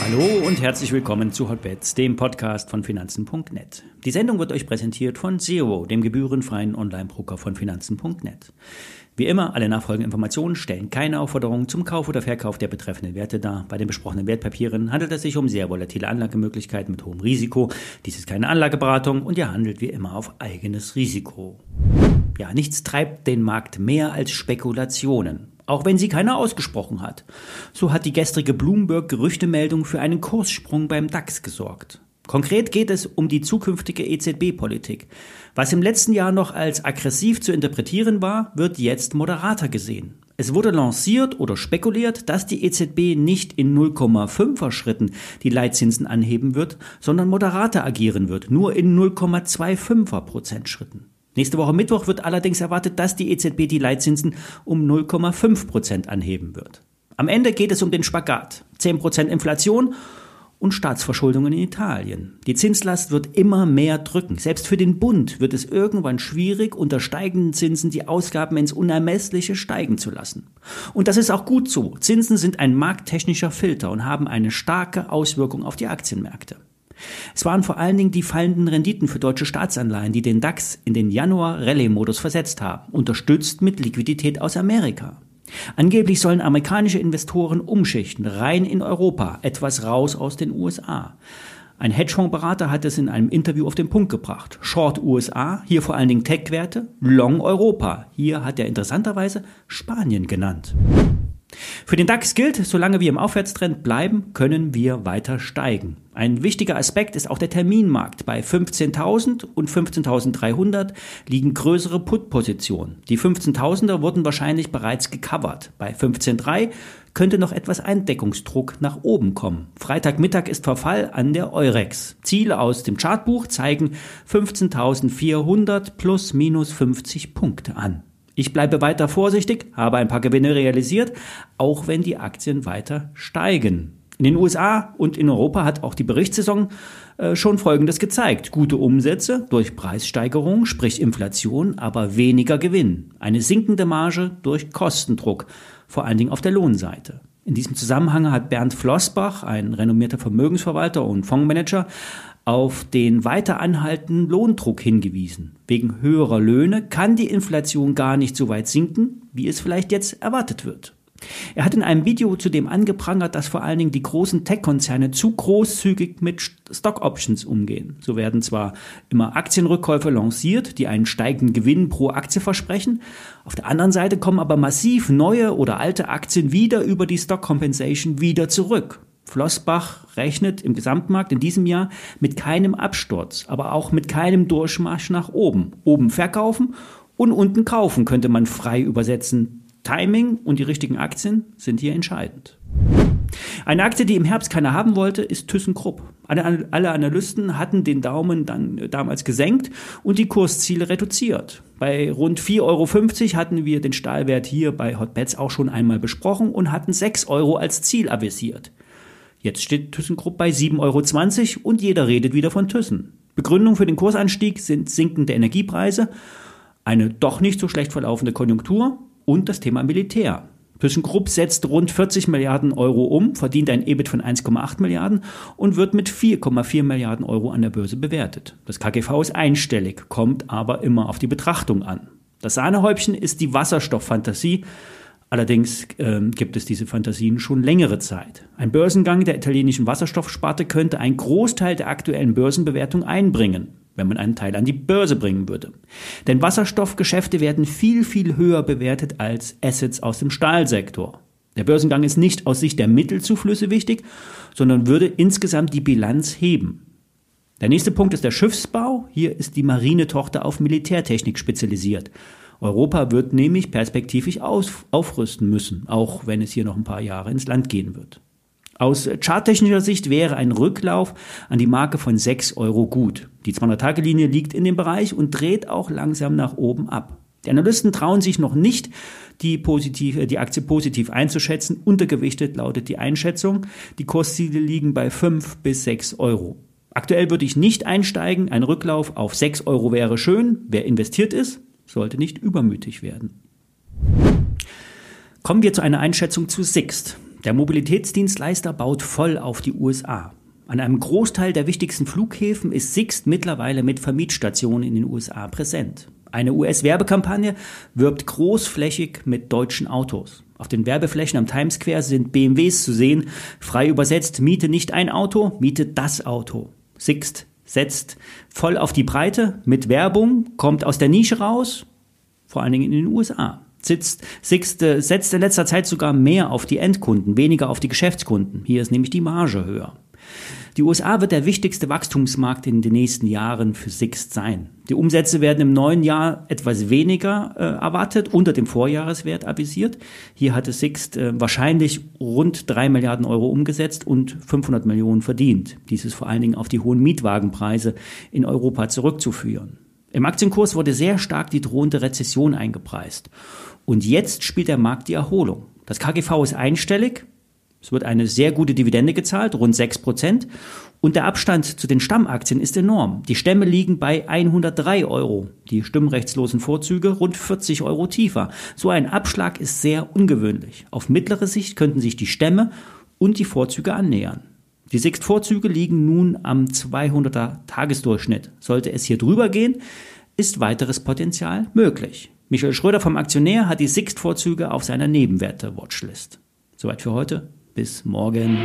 Hallo und herzlich willkommen zu Hotbets, dem Podcast von Finanzen.net. Die Sendung wird euch präsentiert von Zero, dem gebührenfreien Online-Broker von Finanzen.net. Wie immer, alle nachfolgenden Informationen stellen keine Aufforderung zum Kauf oder Verkauf der betreffenden Werte dar. Bei den besprochenen Wertpapieren handelt es sich um sehr volatile Anlagemöglichkeiten mit hohem Risiko. Dies ist keine Anlageberatung und ihr handelt wie immer auf eigenes Risiko. Ja, nichts treibt den Markt mehr als Spekulationen. Auch wenn sie keiner ausgesprochen hat. So hat die gestrige Bloomberg-Gerüchtemeldung für einen Kurssprung beim DAX gesorgt. Konkret geht es um die zukünftige EZB-Politik. Was im letzten Jahr noch als aggressiv zu interpretieren war, wird jetzt moderater gesehen. Es wurde lanciert oder spekuliert, dass die EZB nicht in 0,5er Schritten die Leitzinsen anheben wird, sondern moderater agieren wird, nur in 0,25er Prozent Schritten. Nächste Woche Mittwoch wird allerdings erwartet, dass die EZB die Leitzinsen um 0,5 Prozent anheben wird. Am Ende geht es um den Spagat. 10 Prozent Inflation und Staatsverschuldungen in Italien. Die Zinslast wird immer mehr drücken. Selbst für den Bund wird es irgendwann schwierig, unter steigenden Zinsen die Ausgaben ins Unermessliche steigen zu lassen. Und das ist auch gut so. Zinsen sind ein markttechnischer Filter und haben eine starke Auswirkung auf die Aktienmärkte. Es waren vor allen Dingen die fallenden Renditen für deutsche Staatsanleihen, die den DAX in den Januar-Rallye-Modus versetzt haben, unterstützt mit Liquidität aus Amerika. Angeblich sollen amerikanische Investoren umschichten, rein in Europa, etwas raus aus den USA. Ein Hedgefondsberater hat es in einem Interview auf den Punkt gebracht. Short USA, hier vor allen Dingen Tech-Werte, Long Europa. Hier hat er interessanterweise Spanien genannt. Für den DAX gilt, solange wir im Aufwärtstrend bleiben, können wir weiter steigen. Ein wichtiger Aspekt ist auch der Terminmarkt. Bei 15.000 und 15.300 liegen größere Put-Positionen. Die 15.000er wurden wahrscheinlich bereits gecovert. Bei 15.3 könnte noch etwas Eindeckungsdruck nach oben kommen. Freitagmittag ist Verfall an der Eurex. Ziele aus dem Chartbuch zeigen 15.400 plus minus 50 Punkte an. Ich bleibe weiter vorsichtig, habe ein paar Gewinne realisiert, auch wenn die Aktien weiter steigen. In den USA und in Europa hat auch die Berichtssaison äh, schon Folgendes gezeigt. Gute Umsätze durch Preissteigerung, sprich Inflation, aber weniger Gewinn. Eine sinkende Marge durch Kostendruck, vor allen Dingen auf der Lohnseite. In diesem Zusammenhang hat Bernd Flossbach, ein renommierter Vermögensverwalter und Fondsmanager, auf den weiter anhaltenden Lohndruck hingewiesen. Wegen höherer Löhne kann die Inflation gar nicht so weit sinken, wie es vielleicht jetzt erwartet wird. Er hat in einem Video zudem angeprangert, dass vor allen Dingen die großen Tech-Konzerne zu großzügig mit Stock Options umgehen. So werden zwar immer Aktienrückkäufe lanciert, die einen steigenden Gewinn pro Aktie versprechen, auf der anderen Seite kommen aber massiv neue oder alte Aktien wieder über die Stock Compensation wieder zurück. Flossbach rechnet im Gesamtmarkt in diesem Jahr mit keinem Absturz, aber auch mit keinem Durchmarsch nach oben. Oben verkaufen und unten kaufen könnte man frei übersetzen. Timing und die richtigen Aktien sind hier entscheidend. Eine Aktie, die im Herbst keiner haben wollte, ist ThyssenKrupp. Alle, alle Analysten hatten den Daumen dann damals gesenkt und die Kursziele reduziert. Bei rund 4,50 Euro hatten wir den Stahlwert hier bei Hotbets auch schon einmal besprochen und hatten 6 Euro als Ziel avisiert. Jetzt steht ThyssenKrupp bei 7,20 Euro und jeder redet wieder von Thyssen. Begründung für den Kursanstieg sind sinkende Energiepreise, eine doch nicht so schlecht verlaufende Konjunktur und das Thema Militär. ThyssenKrupp setzt rund 40 Milliarden Euro um, verdient ein EBIT von 1,8 Milliarden und wird mit 4,4 Milliarden Euro an der Börse bewertet. Das KGV ist einstellig, kommt aber immer auf die Betrachtung an. Das Sahnehäubchen ist die Wasserstofffantasie, Allerdings äh, gibt es diese Fantasien schon längere Zeit. Ein Börsengang der italienischen Wasserstoffsparte könnte einen Großteil der aktuellen Börsenbewertung einbringen, wenn man einen Teil an die Börse bringen würde. Denn Wasserstoffgeschäfte werden viel, viel höher bewertet als Assets aus dem Stahlsektor. Der Börsengang ist nicht aus Sicht der Mittelzuflüsse wichtig, sondern würde insgesamt die Bilanz heben. Der nächste Punkt ist der Schiffsbau. Hier ist die Marinetochter auf Militärtechnik spezialisiert. Europa wird nämlich perspektivisch auf, aufrüsten müssen, auch wenn es hier noch ein paar Jahre ins Land gehen wird. Aus charttechnischer Sicht wäre ein Rücklauf an die Marke von 6 Euro gut. Die 200-Tage-Linie liegt in dem Bereich und dreht auch langsam nach oben ab. Die Analysten trauen sich noch nicht, die, positiv, die Aktie positiv einzuschätzen. Untergewichtet lautet die Einschätzung. Die Kursziele liegen bei 5 bis 6 Euro. Aktuell würde ich nicht einsteigen. Ein Rücklauf auf 6 Euro wäre schön. Wer investiert ist, sollte nicht übermütig werden. Kommen wir zu einer Einschätzung zu Sixt. Der Mobilitätsdienstleister baut voll auf die USA. An einem Großteil der wichtigsten Flughäfen ist Sixt mittlerweile mit Vermietstationen in den USA präsent. Eine US-Werbekampagne wirbt großflächig mit deutschen Autos. Auf den Werbeflächen am Times Square sind BMWs zu sehen. Frei übersetzt, miete nicht ein Auto, miete das Auto. Sixt setzt voll auf die Breite mit Werbung, kommt aus der Nische raus, vor allen Dingen in den USA sitzt, Sixt äh, setzt in letzter Zeit sogar mehr auf die Endkunden, weniger auf die Geschäftskunden. Hier ist nämlich die Marge höher. Die USA wird der wichtigste Wachstumsmarkt in den nächsten Jahren für Sixt sein. Die Umsätze werden im neuen Jahr etwas weniger äh, erwartet, unter dem Vorjahreswert avisiert. Hier hatte Sixt äh, wahrscheinlich rund drei Milliarden Euro umgesetzt und 500 Millionen verdient. Dies ist vor allen Dingen auf die hohen Mietwagenpreise in Europa zurückzuführen. Im Aktienkurs wurde sehr stark die drohende Rezession eingepreist. Und jetzt spielt der Markt die Erholung. Das KGV ist einstellig. Es wird eine sehr gute Dividende gezahlt, rund 6 Prozent. Und der Abstand zu den Stammaktien ist enorm. Die Stämme liegen bei 103 Euro. Die stimmrechtslosen Vorzüge rund 40 Euro tiefer. So ein Abschlag ist sehr ungewöhnlich. Auf mittlere Sicht könnten sich die Stämme und die Vorzüge annähern. Die Sixt-Vorzüge liegen nun am 200er Tagesdurchschnitt. Sollte es hier drüber gehen, ist weiteres Potenzial möglich. Michael Schröder vom Aktionär hat die Sixt-Vorzüge auf seiner Nebenwerte-Watchlist. Soweit für heute. Bis morgen.